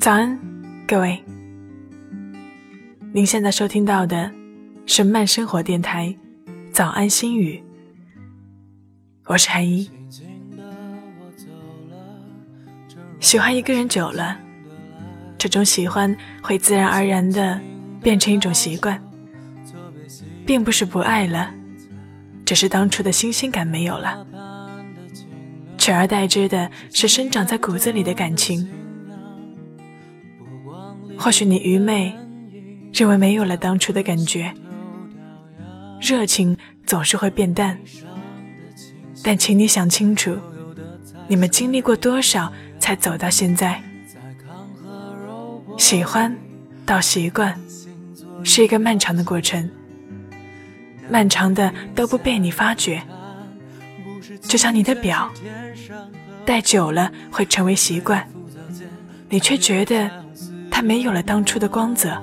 早安，各位。您现在收听到的是慢生活电台《早安心语》，我是韩一。喜欢一个人久了，这种喜欢会自然而然的变成一种习惯，并不是不爱了，只是当初的新鲜感没有了，取而代之的是生长在骨子里的感情。或许你愚昧，认为没有了当初的感觉，热情总是会变淡。但请你想清楚，你们经历过多少才走到现在？喜欢到习惯，是一个漫长的过程，漫长的都不被你发觉。就像你的表，戴久了会成为习惯，你却觉得。没有了当初的光泽，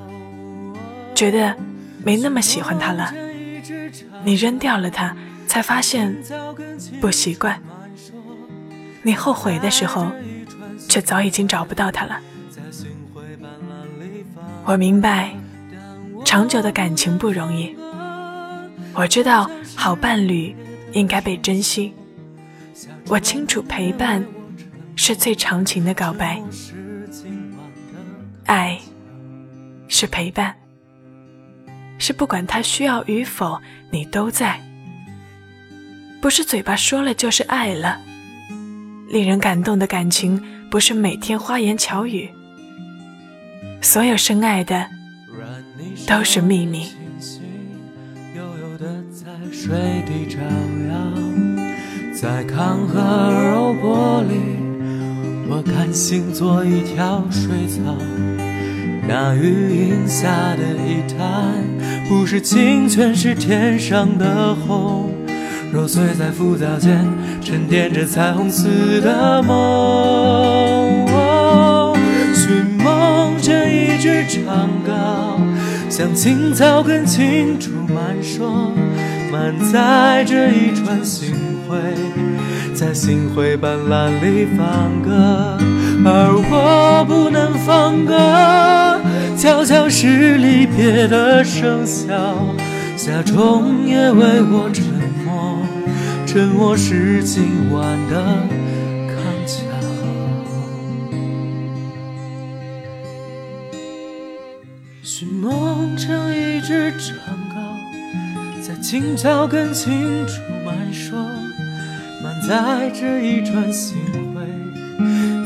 觉得没那么喜欢他了。你扔掉了他，才发现不习惯。你后悔的时候，却早已经找不到他了。我明白，长久的感情不容易。我知道，好伴侣应该被珍惜。我清楚，陪伴是最长情的告白。爱，是陪伴，是不管他需要与否，你都在。不是嘴巴说了就是爱了。令人感动的感情，不是每天花言巧语。所有深爱的，都是秘密。在康河柔波里。我甘心做一条水草，那雨荫下的一滩，不是清泉，是天上的虹，揉碎在浮藻间，沉淀着彩虹似的梦。寻梦着一支长篙，像青草根青竹满霜，满载着一船星辉。在星辉斑斓里放歌，而我不能放歌。悄悄是离别的笙箫，夏虫也为我沉默，沉默是今晚的康桥。寻梦成一支长篙，在青草根青竹满。载着一船星辉，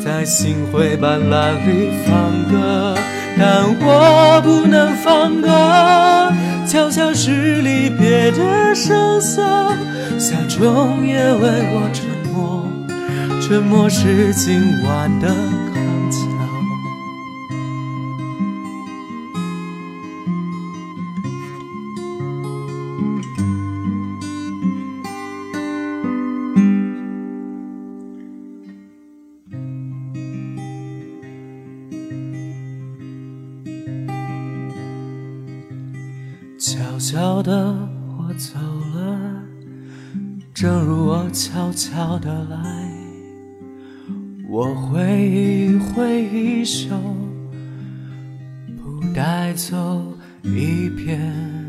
在星辉斑斓里放歌，但我不能放歌。悄悄是离别的声色，夏虫也为我沉默，沉默是今晚的。悄悄的我走了，正如我悄悄的来。我挥一挥衣袖，不带走一片。